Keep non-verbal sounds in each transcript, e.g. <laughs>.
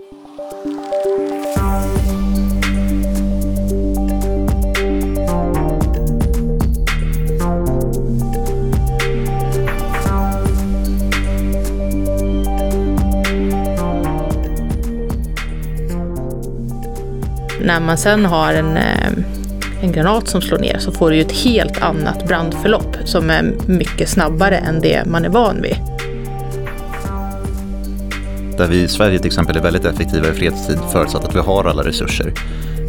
När man sen har en, eh, en granat som slår ner så får du ju ett helt annat brandförlopp som är mycket snabbare än det man är van vid. Där vi i Sverige till exempel är väldigt effektiva i fredstid förutsatt att vi har alla resurser.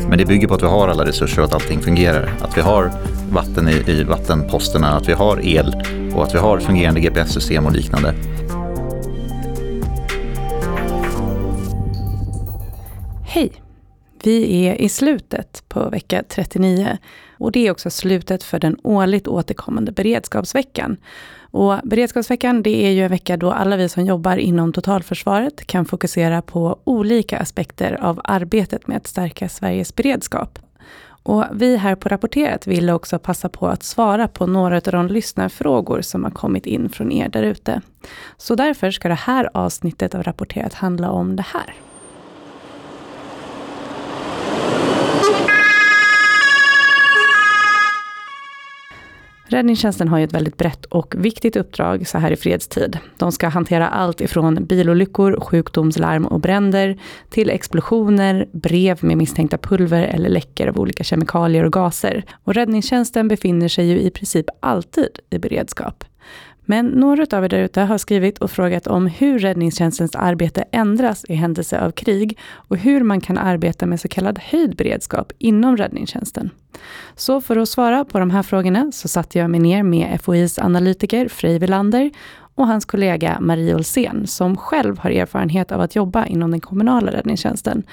Men det bygger på att vi har alla resurser och att allting fungerar. Att vi har vatten i, i vattenposterna, att vi har el och att vi har fungerande GPS-system och liknande. Hej! Vi är i slutet på vecka 39 och det är också slutet för den årligt återkommande beredskapsveckan. Och beredskapsveckan det är ju en vecka då alla vi som jobbar inom totalförsvaret kan fokusera på olika aspekter av arbetet med att stärka Sveriges beredskap. Och vi här på Rapporterat ville också passa på att svara på några av de lyssnarfrågor som har kommit in från er därute. Så därför ska det här avsnittet av Rapporterat handla om det här. Räddningstjänsten har ju ett väldigt brett och viktigt uppdrag så här i fredstid. De ska hantera allt ifrån bilolyckor, sjukdomslarm och bränder till explosioner, brev med misstänkta pulver eller läckor av olika kemikalier och gaser. Och räddningstjänsten befinner sig ju i princip alltid i beredskap. Men några av er där ute har skrivit och frågat om hur räddningstjänstens arbete ändras i händelse av krig och hur man kan arbeta med så kallad höjd beredskap inom räddningstjänsten. Så för att svara på de här frågorna så satte jag mig ner med FOIs analytiker Frej Wilander och hans kollega Marie Olsén som själv har erfarenhet av att jobba inom den kommunala räddningstjänsten.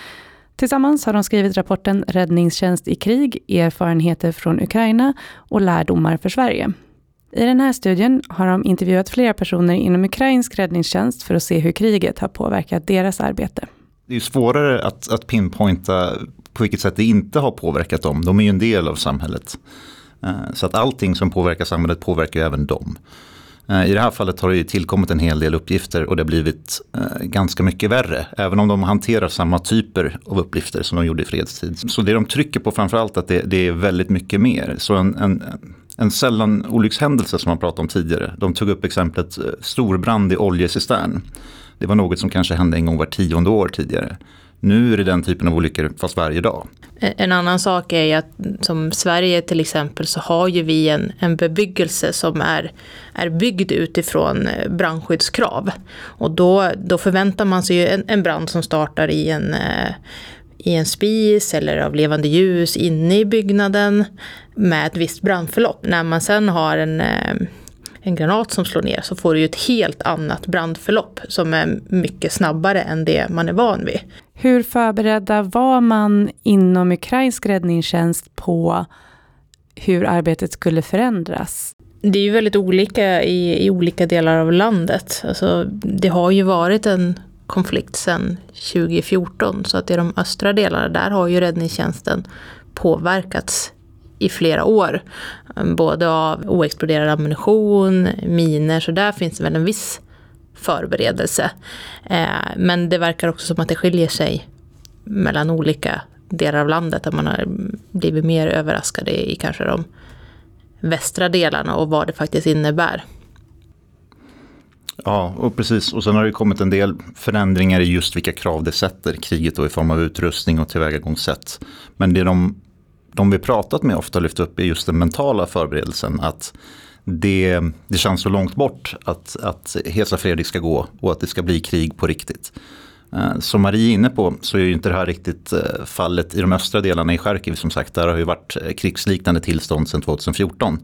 Tillsammans har de skrivit rapporten Räddningstjänst i krig, erfarenheter från Ukraina och lärdomar för Sverige. I den här studien har de intervjuat flera personer inom ukrainsk räddningstjänst för att se hur kriget har påverkat deras arbete. Det är svårare att, att pinpointa på vilket sätt det inte har påverkat dem. De är ju en del av samhället. Eh, så att allting som påverkar samhället påverkar även dem. Eh, I det här fallet har det tillkommit en hel del uppgifter och det har blivit eh, ganska mycket värre. Även om de hanterar samma typer av uppgifter som de gjorde i fredstid. Så det de trycker på framförallt är att det, det är väldigt mycket mer. Så en, en en sällan olyckshändelse som man pratade om tidigare. De tog upp exemplet eh, storbrand i oljecistern. Det var något som kanske hände en gång var tionde år tidigare. Nu är det den typen av olyckor fast varje dag. Eh, en annan sak är ju att som Sverige till exempel så har ju vi en, en bebyggelse som är, är byggd utifrån eh, brandskyddskrav. Och då, då förväntar man sig ju en, en brand som startar i en eh, i en spis eller av levande ljus inne i byggnaden med ett visst brandförlopp. När man sen har en, eh, en granat som slår ner så får du ju ett helt annat brandförlopp som är mycket snabbare än det man är van vid. Hur förberedda var man inom ukrainsk räddningstjänst på hur arbetet skulle förändras? Det är ju väldigt olika i, i olika delar av landet. Alltså, det har ju varit en konflikt sedan 2014. Så att i de östra delarna där har ju räddningstjänsten påverkats i flera år. Ehm, både av oexploderad ammunition, miner, så där finns det väl en viss förberedelse. Ehm, men det verkar också som att det skiljer sig mellan olika delar av landet. Att man har blivit mer överraskade i kanske de västra delarna och vad det faktiskt innebär. Ja, och precis. Och sen har det kommit en del förändringar i just vilka krav det sätter kriget då i form av utrustning och tillvägagångssätt. Men det de, de vi pratat med ofta lyft upp är just den mentala förberedelsen. Att det, det känns så långt bort att, att Hesa Fredrik ska gå och att det ska bli krig på riktigt. Eh, som Marie är inne på så är ju inte det här riktigt eh, fallet i de östra delarna i Charkiv som sagt. Där har ju varit eh, krigsliknande tillstånd sedan 2014.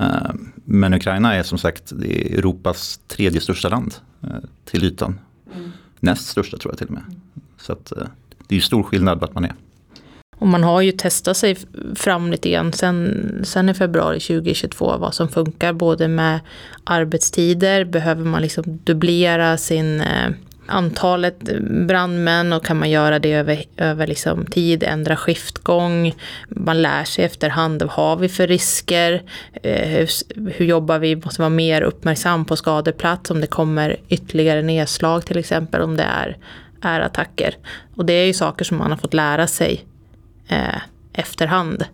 Eh, men Ukraina är som sagt är Europas tredje största land eh, till ytan. Mm. Näst största tror jag till och med. Så att, eh, det är ju stor skillnad vart man är. Och man har ju testat sig fram lite grann sen, sen i februari 2022 vad som funkar både med arbetstider, behöver man liksom dubblera sin antalet brandmän och kan man göra det över, över liksom tid, ändra skiftgång. Man lär sig efterhand, vad har vi för risker? Eh, hur, hur, jobbar vi? Måste vara mer uppmärksam på skadeplats om det kommer ytterligare nedslag till exempel, om det är är attacker. Och det är ju saker som man har fått lära sig eh, efterhand.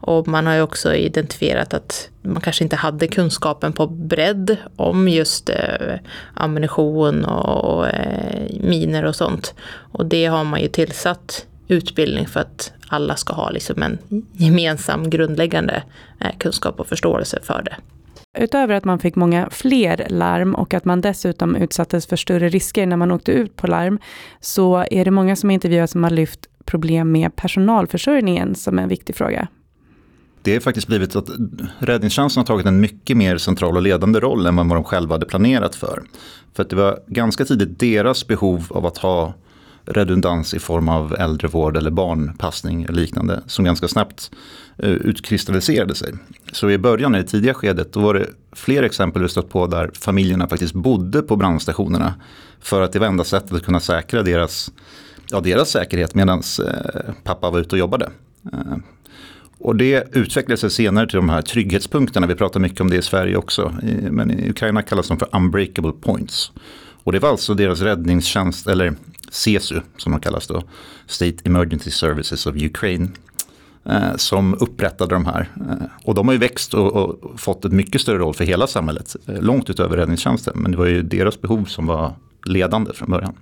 Och man har ju också identifierat att man kanske inte hade kunskapen på bredd om just eh, ammunition och, eh, miner och sånt. Och det har man ju tillsatt utbildning för att alla ska ha liksom en gemensam grundläggande eh, kunskap och förståelse för det. Utöver att man fick många fler larm och att man dessutom utsattes för större risker när man åkte ut på larm, så är det många som intervjuas som har lyft problem med personalförsörjningen som en viktig fråga. Det har faktiskt blivit att räddningstjänsten har tagit en mycket mer central och ledande roll än vad de själva hade planerat för. För att det var ganska tidigt deras behov av att ha redundans i form av äldrevård eller barnpassning eller liknande som ganska snabbt eh, utkristalliserade sig. Så i början, i det tidiga skedet, då var det fler exempel vi stött på där familjerna faktiskt bodde på brandstationerna för att det var enda sättet att kunna säkra deras, ja, deras säkerhet medan eh, pappa var ute och jobbade. Eh, och det utvecklade sig senare till de här trygghetspunkterna. Vi pratar mycket om det i Sverige också. Men i Ukraina kallas de för unbreakable points. Och det var alltså deras räddningstjänst, eller CESU som de kallas då, State Emergency Services of Ukraine, eh, som upprättade de här. Eh, och de har ju växt och, och, fått ett mycket större roll för hela samhället, eh, långt utöver räddningstjänsten. Men det var ju deras behov som var ledande från början.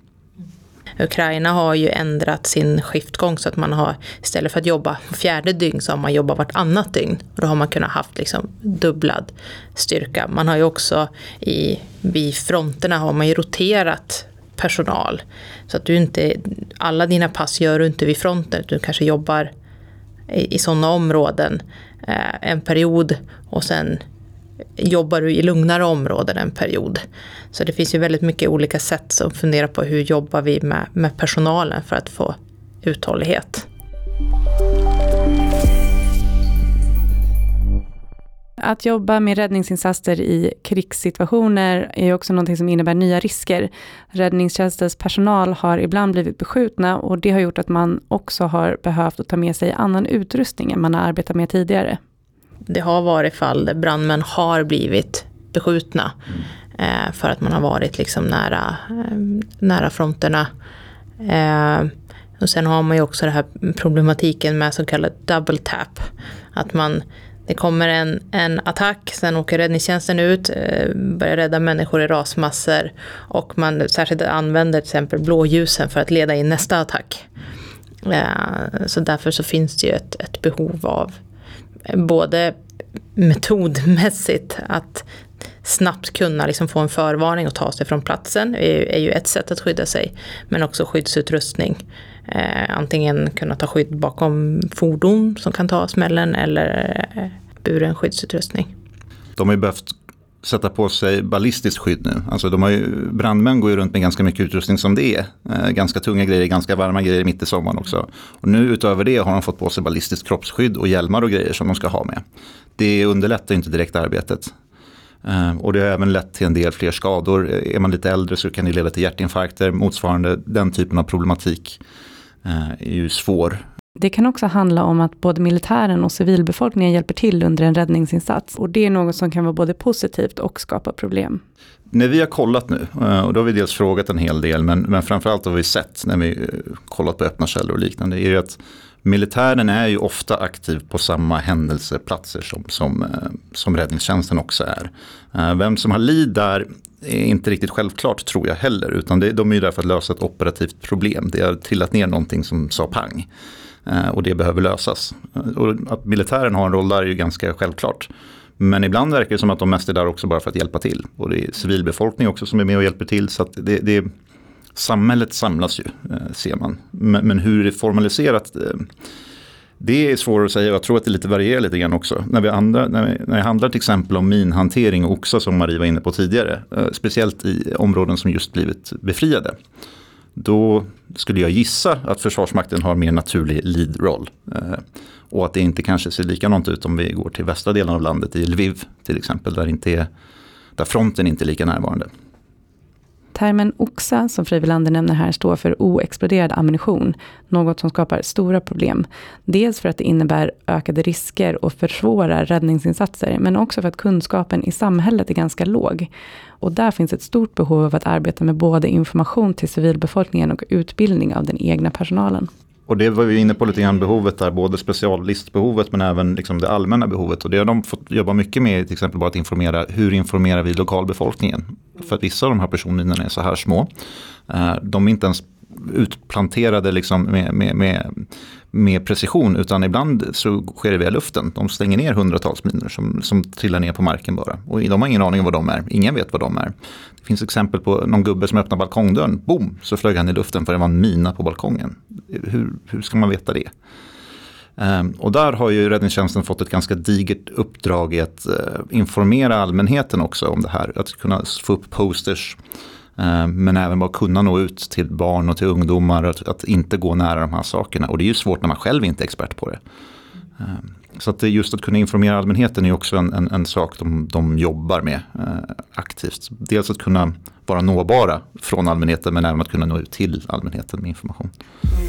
Ukraina har ju ändrat sin skiftgång så att man har istället för att jobba fjärde dygn så har man jobbat vartannat dygn. Och då har man kunnat haft liksom dubblad styrka. Man har ju också i, vid fronterna har man ju roterat personal. Så att du inte, alla dina pass gör du inte vid fronten, du kanske jobbar i, i sådana områden eh, en period och sen jobbar du i lugnare områden en period. Så det finns ju väldigt mycket olika sätt som funderar på hur jobbar vi med, med personalen för att få uthållighet. Att jobba med räddningsinsatser i krigssituationer är också något som innebär nya risker. Räddningstjänstens personal har ibland blivit beskjutna och det har gjort att man också har behövt att ta med sig annan utrustning än man har arbetat med tidigare. Det har varit fall där brandmän har blivit beskjutna mm. för att man har varit liksom nära, eh, nära fronterna. Eh, och sen har man ju också den här problematiken med så kallad double tap. Att man det kommer en, en attack, sen åker räddningstjänsten ut, eh, börjar rädda människor i rasmassor och man särskilt använder till exempel blåljusen för att leda in nästa attack. Eh, så därför så finns det ju ett, ett behov av både metodmässigt att snabbt kunna liksom få en förvarning och ta sig från platsen är ju ett sätt att skydda sig. Men också skyddsutrustning. Eh, antingen kunna ta skydd bakom fordon som kan ta smällen eller eh, buren skyddsutrustning. De har ju behövt sätta på sig ballistiskt skydd nu. Alltså de har ju, brandmän går ju runt med ganska mycket utrustning som det är. Eh, ganska tunga grejer, ganska varma grejer mitt i sommaren också. Och nu utöver det har de fått på sig ballistiskt kroppsskydd och hjälmar och grejer som de ska ha med. Det underlättar inte direkt arbetet. Eh, och det har även lett till en del fler skador. Eh, är man lite äldre så kan det leda till hjärtinfarkter, motsvarande den typen av problematik Eh, är ju svår. Det kan också handla om att både militären och civilbefolkningen hjälper till under en räddningsinsats. Och det är något som kan vara både positivt och skapa problem. När vi har kollat nu, eh, och då har vi dels frågat en hel del, men, men framförallt har vi sett när vi eh, kollat på öppna källor och liknande, är ju att militären är ju ofta aktiv på samma händelseplatser som, som, eh, som räddningstjänsten också är. Vem som har lid där är inte riktigt självklart tror jag heller. Utan det, de är ju där för att lösa ett operativt problem. Det har trillat ner någonting som sa pang. Eh, och det behöver lösas. Eh, och att militären har en roll där är ju ganska självklart. Men ibland verkar det som att de mest är där också bara för att hjälpa till. Och det är civilbefolkning också som är med och hjälper till. Så att det, det, samhället samlas ju, eh, ser man. Men, men hur det är formaliserat det är svårt att säga, jag tror att det lite varierar lite grann också. När, vi andra, när, vi, när det handlar till exempel om minhantering och oxa som Marie var inne på tidigare, speciellt i områden som just blivit befriade, då skulle jag gissa att Försvarsmakten har mer naturlig lead-roll. Eh, och att det inte kanske ser likadant ut om vi går till västra delen av landet, i Lviv till exempel, där, inte är, där fronten inte är lika närvarande. Termen OXA, som Frivilander nämner här, står för oexploderad ammunition. Något som skapar stora problem. Dels för att det innebär ökade risker och försvårar räddningsinsatser, men också för att kunskapen i samhället är ganska låg. Och där finns ett stort behov av att arbeta med både information till civilbefolkningen och utbildning av den egna personalen. Och det var vi inne på lite grann behovet där, både specialistbehovet men även liksom det allmänna behovet. Och det har de fått jobba mycket med, till exempel bara att informera, hur informerar vi lokalbefolkningen? För att vissa av de här personerna är så här små. Eh, de är inte ens utplanterade liksom med, med, med, med, precision utan ibland så sker det via luften. De stänger ner hundratals minor som, som trillar ner på marken bara. Och de har ingen aning om vad de är, ingen vet vad de är. Det finns exempel på någon gubbe som öppnar balkongdörren, boom, så flög han i luften för det var en mina på balkongen. Hur, hur ska man veta det? Um, och där har ju räddningstjänsten fått ett ganska digert uppdrag i att uh, informera allmänheten också om det här. Att kunna få upp posters Eh, men även bara kunna nå ut till barn och till ungdomar, att, att, inte gå nära de här sakerna. Och det är ju svårt när man själv inte är expert på det. Eh, så att just att kunna informera allmänheten är också en, en, en sak de, de jobbar med eh, aktivt. Dels att kunna vara nåbara från allmänheten men även att kunna nå ut till allmänheten med information. Mm.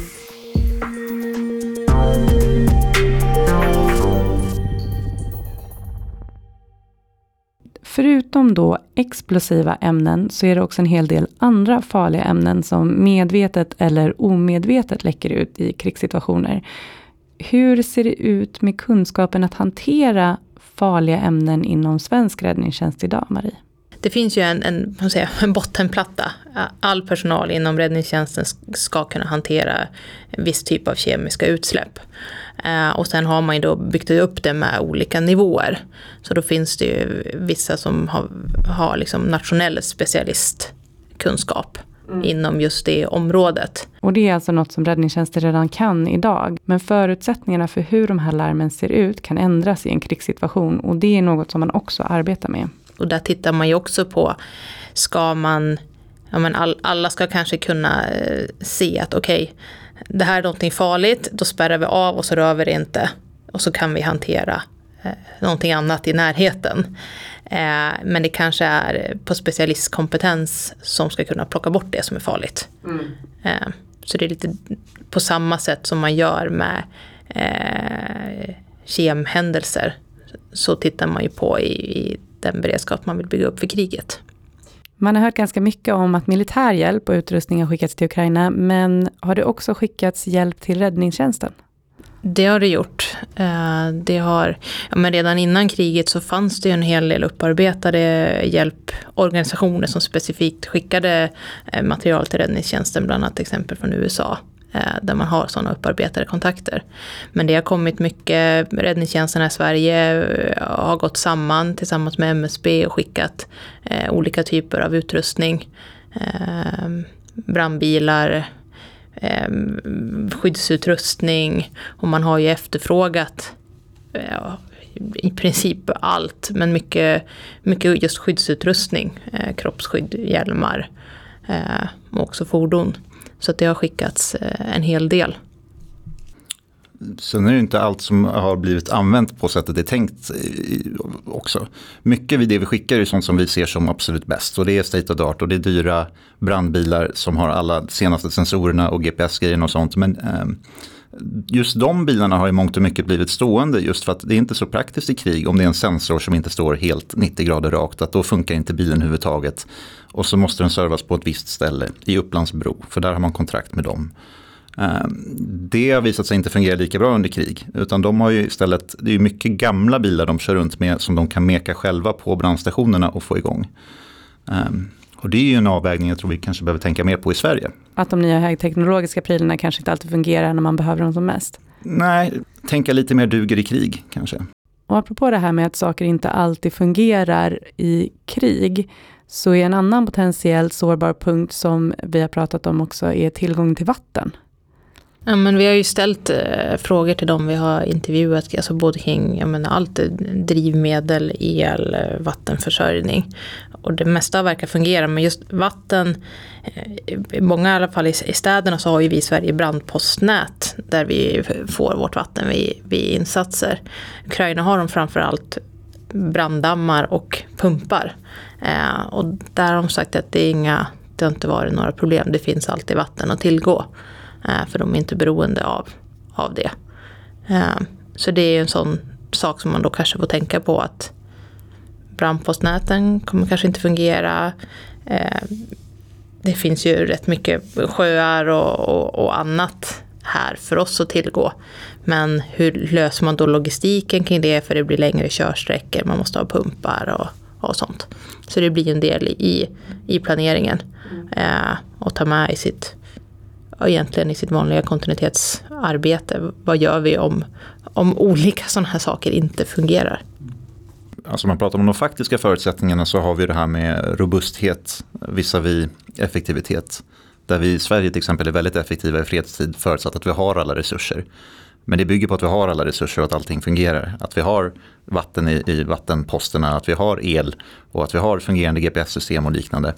Förutom då explosiva ämnen så är det också en hel del andra farliga ämnen som medvetet eller omedvetet läcker ut i krigssituationer. Hur ser det ut med kunskapen att hantera farliga ämnen inom svensk räddningstjänst idag, Marie? Det finns ju en, en, säga, <laughs> en bottenplatta. All personal inom räddningstjänsten ska kunna hantera en viss typ av kemiska utsläpp. Eh, och sen har man ju då byggt upp det med olika nivåer. Så då finns det ju vissa som har, har liksom nationell specialistkunskap. Mm. inom just det området. Och det är alltså något som räddningstjänsten redan kan idag. Men förutsättningarna för hur de här larmen ser ut kan ändras i en krigssituation och det är något som man också arbetar med. Och där tittar man ju också på, ska man, ja men all, alla ska kanske kunna eh, se att okej, okay, det här är någonting farligt, då spärrar vi av och så rör vi det inte. Och så kan vi hantera eh, någonting annat i närheten. Eh, men det kanske är på specialistkompetens som ska kunna plocka bort det som är farligt. Mm. Eh, så det är lite på samma sätt som man gör med eh, kemhändelser. Så tittar man ju på i, i den beredskap man vill bygga upp för kriget. Man har hört ganska mycket om att militär hjälp och utrustning har skickats till Ukraina, men har det också skickats hjälp till räddningstjänsten? Det har det gjort. Eh, det har, ja, men redan innan kriget så fanns det en hel del upparbetade hjälporganisationer som specifikt skickade eh, material till räddningstjänsten, bland annat exempel från USA. Eh, där man har sådana upparbetade kontakter. Men det har kommit mycket, räddningstjänsterna i Sverige eh, har gått samman tillsammans med MSB och skickat eh, olika typer av utrustning. Ehm, brandbilar, ehm, skyddsutrustning och man har ju efterfrågat eh, i princip allt, men mycket, mycket just skyddsutrustning, kroppsskydd, hjälmar och också fordon. Så att det har skickats eh, en hel del. Sen är det inte allt som har blivit använt på sättet det är tänkt eh, också. Mycket vid det vi skickar är sånt som vi ser som absolut bäst. Och det är state of the art och det är dyra brandbilar som har alla senaste sensorerna och GPS-grejerna och sånt. Men eh, just de bilarna har i mångt och mycket blivit stående just för att det är inte så praktiskt i krig om det är en sensor som inte står helt 90 grader rakt. Att då funkar inte bilen överhuvudtaget. Och så måste den servas på ett visst ställe i Upplandsbro, för där har man kontrakt med dem. Ehm, det har visat sig inte fungera lika bra under krig. Utan de har ju istället, det är mycket gamla bilar de kör runt med som de kan meka själva på brandstationerna och få igång. Ehm, och det är ju en avvägning jag tror vi kanske behöver tänka mer på i Sverige. Att de nya högteknologiska prylarna kanske inte alltid fungerar när man behöver dem som mest? Nej, tänka lite mer duger i krig kanske. Och apropå det här med att saker inte alltid fungerar i krig, så är en annan potentiellt sårbar punkt som vi har pratat om också är tillgång till vatten. Ja, men vi har ju ställt eh, frågor till dem vi har intervjuat, alltså både kring menar, allt drivmedel, el, vattenförsörjning. Och det mesta verkar fungera, men just vatten, i många i alla fall i, i städerna så har ju vi i Sverige brandpostnät där vi får vårt vatten vid, vid insatser. Ukraina har de framförallt branddammar och pumpar. Eh, och där har de sagt att det är inga Det har inte varit några problem. Det finns alltid vatten att tillgå. Eh, för de är inte beroende av, av det. Eh, så det är en sån sak som man då kanske får tänka på att brandpostnäten kommer kanske inte fungera. Eh, det finns ju rätt mycket sjöar och, och, och, annat här för oss att tillgå. Men hur löser man då logistiken kring det? För det blir längre körsträckor, man måste ha pumpar och, och sånt. Så det blir en del i, i planeringen. Eh, och ta med i sitt, egentligen i sitt vanliga kontinuitetsarbete. Vad gör vi om, om olika sådana här saker inte fungerar? Alltså man pratar om de faktiska förutsättningarna så har vi det här med robusthet visavi effektivitet. Där vi i Sverige till exempel är väldigt effektiva i fredstid förutsatt att vi har alla resurser. Men det bygger på att vi har alla resurser och att allting fungerar. Att vi har vatten i, i vattenposterna, att vi har el och att vi har fungerande GPS-system och liknande.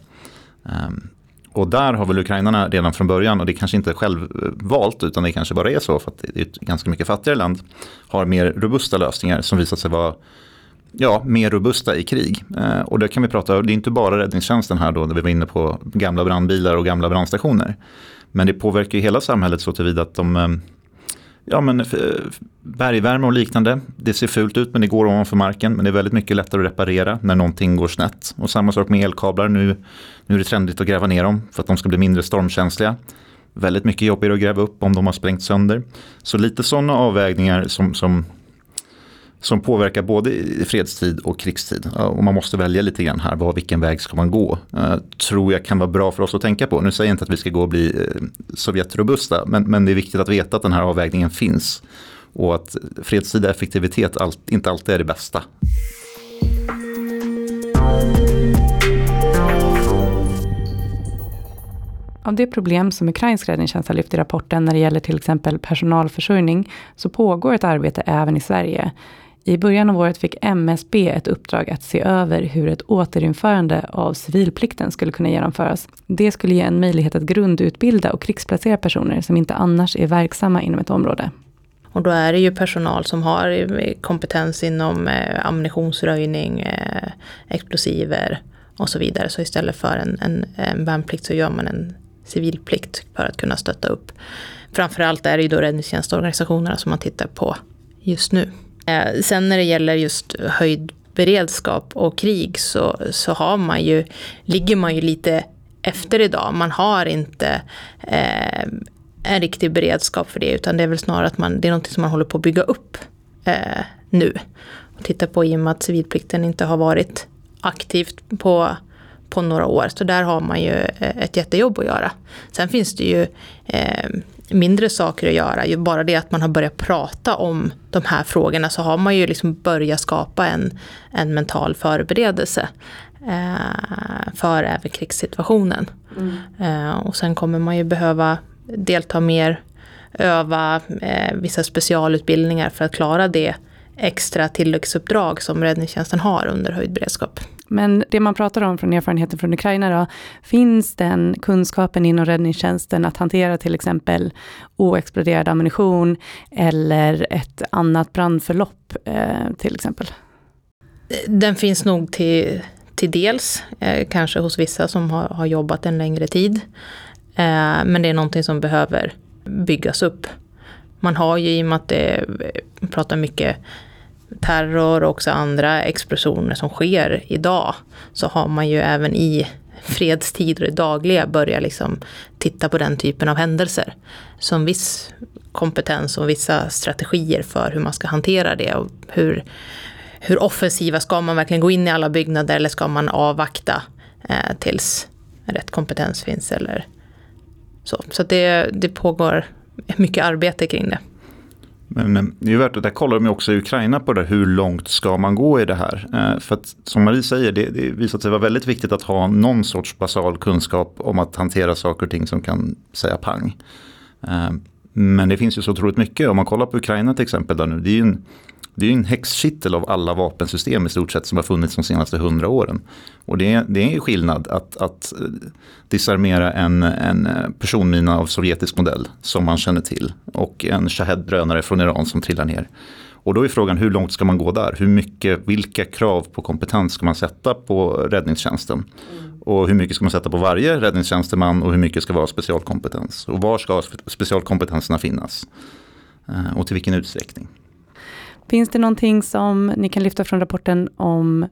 Um, och där har väl ukrainarna redan från början, och det kanske inte är självvalt utan det kanske bara är så för att det är ett ganska mycket fattigare land, har mer robusta lösningar som visat sig vara ja, mer robusta i krig. Eh, och det kan vi prata det är inte bara räddningstjänsten här då, när vi var inne på gamla brandbilar och gamla brandstationer. Men det påverkar ju hela samhället så tillvida att de, eh, ja men eh, bergvärme och liknande, det ser fult ut men det går ovanför marken. Men det är väldigt mycket lättare att reparera när någonting går snett. Och samma sak med elkablar, nu, nu är det trendigt att gräva ner dem för att de ska bli mindre stormkänsliga. Väldigt mycket jobbigare att gräva upp om de har sprängt sönder. Så lite sådana avvägningar som, som som påverkar både i fredstid och krigstid. Och man måste välja lite grann här, vad, vilken väg ska man gå? Eh, tror jag kan vara bra för oss att tänka på. Nu säger jag inte att vi ska gå och bli eh, Sovjetrobusta, men, men det är viktigt att veta att den här avvägningen finns. Och att fredstida effektivitet allt, inte alltid är det bästa. Av det problem som ukrainsk räddningstjänst har lyft i rapporten när det gäller till exempel personalförsörjning, så pågår ett arbete även i Sverige. I början av året fick MSB ett uppdrag att se över hur ett återinförande av civilplikten skulle kunna genomföras. Det skulle ge en möjlighet att grundutbilda och krigsplacera personer som inte annars är verksamma inom ett område. Och då är det ju personal som har kompetens inom eh, ammunitionsröjning, eh, explosiver och så vidare. Så istället för en, en, en värnplikt så gör man en civilplikt för att kunna stötta upp. Framförallt är det ju då räddningstjänstorganisationerna som man tittar på just nu. Eh, sen när det gäller just höjd beredskap och krig så, så har man ju, ligger man ju lite efter idag. Man har inte eh, en riktig beredskap för det utan det är väl snarare att man, det är något som man håller på att bygga upp eh, nu. Och titta på i och med att civilplikten inte har varit aktivt på, på några år. Så där har man ju eh, ett jättejobb att göra. Sen finns det ju eh, mindre saker att göra. Ju bara det att man har börjat prata om de här frågorna så har man ju liksom börjat skapa en, en mental förberedelse eh, för även krigssituationen. Mm. Eh, och sen kommer man ju behöva delta mer, öva eh, vissa specialutbildningar för att klara det extra tilläggsuppdrag som räddningstjänsten har under höjd beredskap. Men det man pratar om från erfarenheten från Ukraina då, finns den kunskapen inom räddningstjänsten att hantera till exempel oexploderad ammunition eller ett annat brandförlopp eh, till exempel? Den finns nog till, till dels, eh, kanske hos vissa som har, har, jobbat en längre tid. Eh, men det är någonting som behöver byggas upp. Man har ju i och med att det eh, pratar mycket terror och också andra explosioner som sker idag så har man ju även i fredstid och det dagliga börjat liksom titta på den typen av händelser. Som viss kompetens och vissa strategier för hur man ska hantera det och hur, hur offensiva ska man verkligen gå in i alla byggnader eller ska man avvakta eh, tills rätt kompetens finns eller så. Så det, det pågår mycket arbete kring det. Men det är värt att där kollar de också i Ukraina på det, hur långt ska man gå i det här? Eh, för att som Marie säger, det, det visar sig vara väldigt viktigt att ha någon sorts basal kunskap om att hantera saker och ting som kan säga pang. Eh, men det finns ju så otroligt mycket, om man kollar på Ukraina till exempel, där nu, det är ju en det är en häxkittel av alla vapensystem i stort sett som har funnits de senaste hundra åren. Och det är, det är en skillnad att, att eh, disarmera en, en personmina av sovjetisk modell som man känner till och en Shahed-drönare från Iran som trillar ner. Och då är frågan hur långt ska man gå där? Hur mycket, vilka krav på kompetens ska man sätta på räddningstjänsten? Och hur mycket ska man sätta på varje räddningstjänsteman och hur mycket ska vara specialkompetens? Och var ska specialkompetenserna finnas? Eh, och till vilken utsträckning? Finns det någonting som ni kan lyfta från rapporten om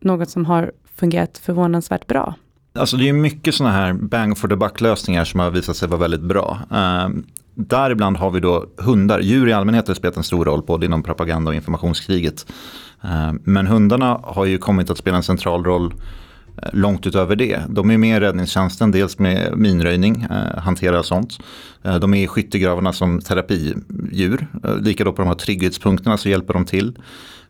något som har fungerat förvånansvärt bra? Alltså det är mycket sådana här bang for the buck lösningar som har visat sig vara väldigt bra. Uh, däribland har vi då hundar. Djur i allmänhet har spelat en stor roll både inom propaganda och informationskriget. Uh, men hundarna har ju kommit att spela en central roll Eh, långt utöver det. De är med i räddningstjänsten, dels med minröjning, eh, hanterar sånt. Eh, de är i skyttegravarna som terapidjur. Eh, Likadant på de här trygghetspunkterna så hjälper de till.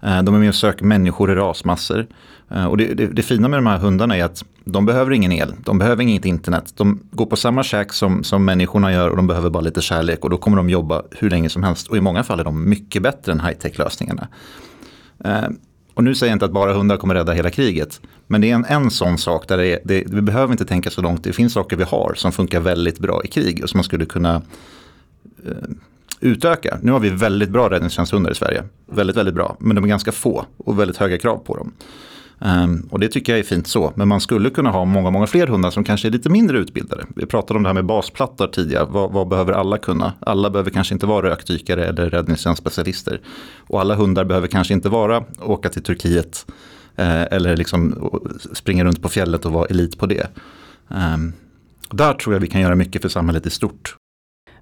Eh, de är med och söker människor i rasmassor. Eh, och det, det, det, fina med de här hundarna är att de behöver ingen el, de behöver inget internet. De går på samma käk som, som människorna gör och de behöver bara lite kärlek och då kommer de jobba hur länge som helst. Och i många fall är de mycket bättre än high-tech-lösningarna. Eh, och nu säger jag inte att bara hundar kommer rädda hela kriget. Men det är en, en sån sak där det är, det, vi behöver inte tänka så långt. Det finns saker vi har som funkar väldigt bra i krig och som man skulle kunna eh, utöka. Nu har vi väldigt bra räddningstjänsthundar i Sverige. Väldigt, väldigt bra. Men de är ganska få och väldigt höga krav på dem. Um, och det tycker jag är fint så. Men man skulle kunna ha många, många fler hundar som kanske är lite mindre utbildade. Vi pratade om det här med basplattor tidigare. Vad, vad behöver alla kunna? Alla behöver kanske inte vara rökdykare eller räddningstjänstspecialister. Och alla hundar behöver kanske inte vara åka till Turkiet eh, eller liksom springa runt på fjället och vara elit på det. Um, där tror jag vi kan göra mycket för samhället i stort.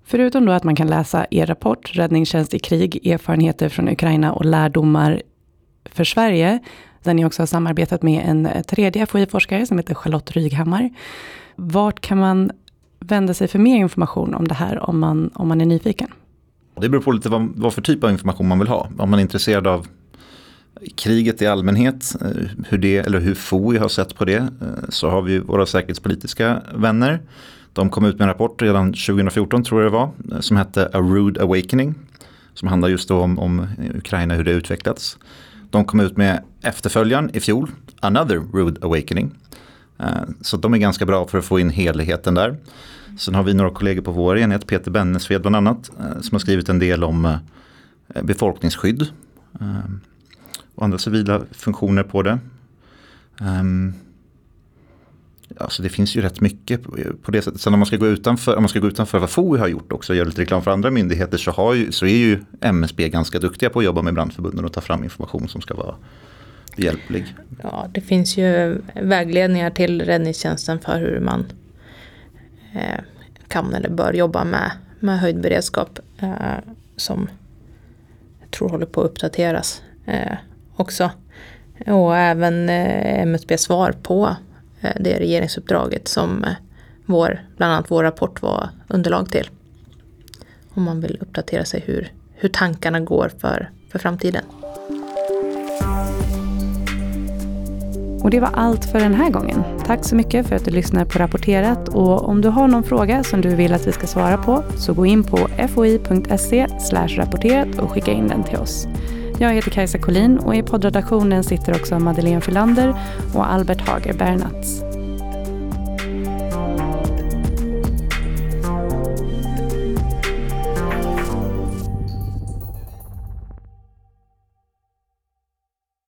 Förutom då att man kan läsa er rapport Räddningstjänst i krig, erfarenheter från Ukraina och lärdomar för Sverige, där ni också har samarbetat med en tredje FOI-forskare som heter Charlotte Ryghammar. Vart kan man vända sig för mer information om det här om man, om man är nyfiken? Det beror på lite vad, vad för typ av information man vill ha. Om man är intresserad av kriget i allmänhet, eh, hur det eller hur FOI har sett på det, eh, så har vi våra säkerhetspolitiska vänner de kom ut med en rapport redan 2014 tror jag det var, eh, som hette A Rude Awakening. Som handlar just om, om Ukraina, hur det utvecklats. De kom ut med efterföljaren i fjol, Another Rude Awakening. Eh, så de är ganska bra för att få in helheten där. Sen har vi några kollegor på vår enhet, Peter Bennesved bland annat, eh, som har skrivit en del om eh, befolkningsskydd och andra civila funktioner på det. Ehm, Alltså det finns ju rätt mycket på det sättet. Sen om man ska gå utanför, om man ska gå utanför vad FOI har gjort också och göra lite reklam för andra myndigheter så, har ju, så är ju MSB ganska duktiga på att jobba med brandförbunden och ta fram information som ska vara behjälplig. Ja, det finns ju vägledningar till räddningstjänsten för hur man eh, kan eller bör jobba med, med höjd beredskap eh, som jag tror håller på att uppdateras eh, också. Och även eh, MSB svar på Eh, det regeringsuppdraget som eh, vår, bland annat vår rapport var underlag till. Om man vill uppdatera sig hur, hur tankarna går för, för framtiden. Och det var allt för den här gången. Tack så mycket för att du lyssnar på Rapporterat och om du har någon fråga som du vill att vi ska svara på så gå in på foi.se rapporterat och skicka in den till oss. Jag heter Kajsa Collin och i poddredaktionen sitter också Madeleine Filander och Albert Hager Bernats.